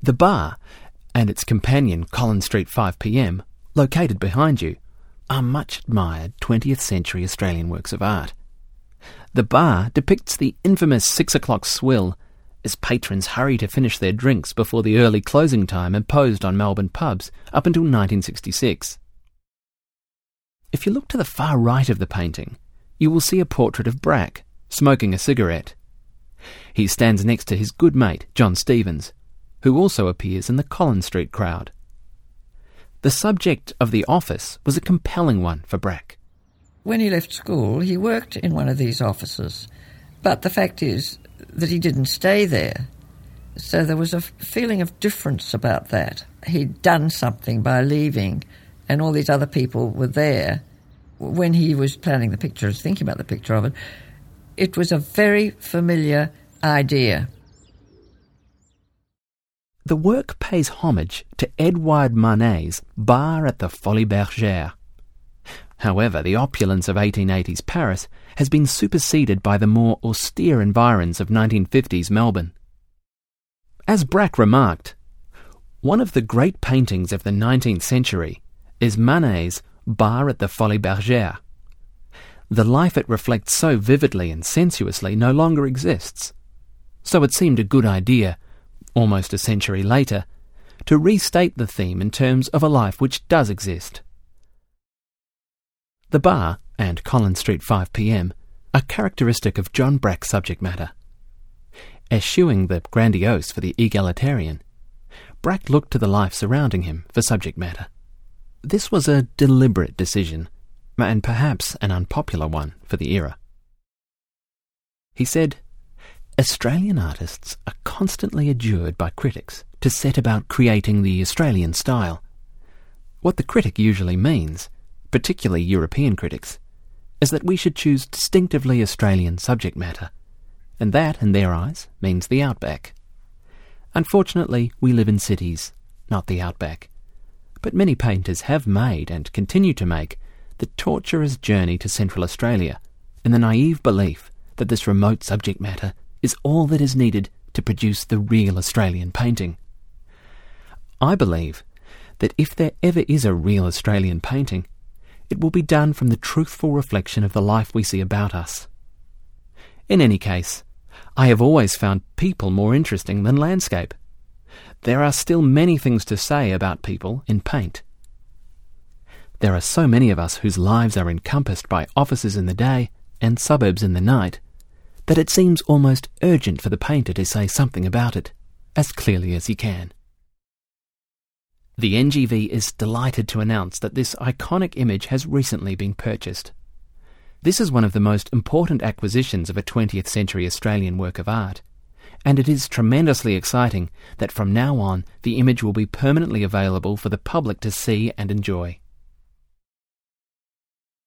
The bar and its companion Collins Street 5pm, located behind you, are much admired 20th century Australian works of art. The bar depicts the infamous six o'clock swill as patrons hurry to finish their drinks before the early closing time imposed on Melbourne pubs up until 1966. If you look to the far right of the painting, you will see a portrait of Brack, smoking a cigarette. He stands next to his good mate, John Stevens, who also appears in the Collins Street crowd. The subject of the office was a compelling one for Brack. When he left school, he worked in one of these offices, but the fact is that he didn't stay there. So there was a feeling of difference about that. He'd done something by leaving, and all these other people were there. When he was planning the picture, thinking about the picture of it, it was a very familiar idea. The work pays homage to Edouard Manet's Bar at the Folies Bergère. However, the opulence of 1880s Paris has been superseded by the more austere environs of 1950s Melbourne. As Brack remarked, one of the great paintings of the 19th century is Manet's Bar at the Folies Bergère. The life it reflects so vividly and sensuously no longer exists. So it seemed a good idea almost a century later, to restate the theme in terms of a life which does exist. The bar and Collins Street 5pm are characteristic of John Brack's subject matter. Eschewing the grandiose for the egalitarian, Brack looked to the life surrounding him for subject matter. This was a deliberate decision, and perhaps an unpopular one for the era. He said, Australian artists are constantly adjured by critics to set about creating the Australian style. What the critic usually means, particularly European critics, is that we should choose distinctively Australian subject matter, and that, in their eyes, means the outback. Unfortunately, we live in cities, not the outback. But many painters have made and continue to make the tortuous journey to Central Australia in the naive belief that this remote subject matter is all that is needed to produce the real Australian painting. I believe that if there ever is a real Australian painting, it will be done from the truthful reflection of the life we see about us. In any case, I have always found people more interesting than landscape. There are still many things to say about people in paint. There are so many of us whose lives are encompassed by offices in the day and suburbs in the night that it seems almost urgent for the painter to say something about it, as clearly as he can. The NGV is delighted to announce that this iconic image has recently been purchased. This is one of the most important acquisitions of a 20th century Australian work of art, and it is tremendously exciting that from now on the image will be permanently available for the public to see and enjoy.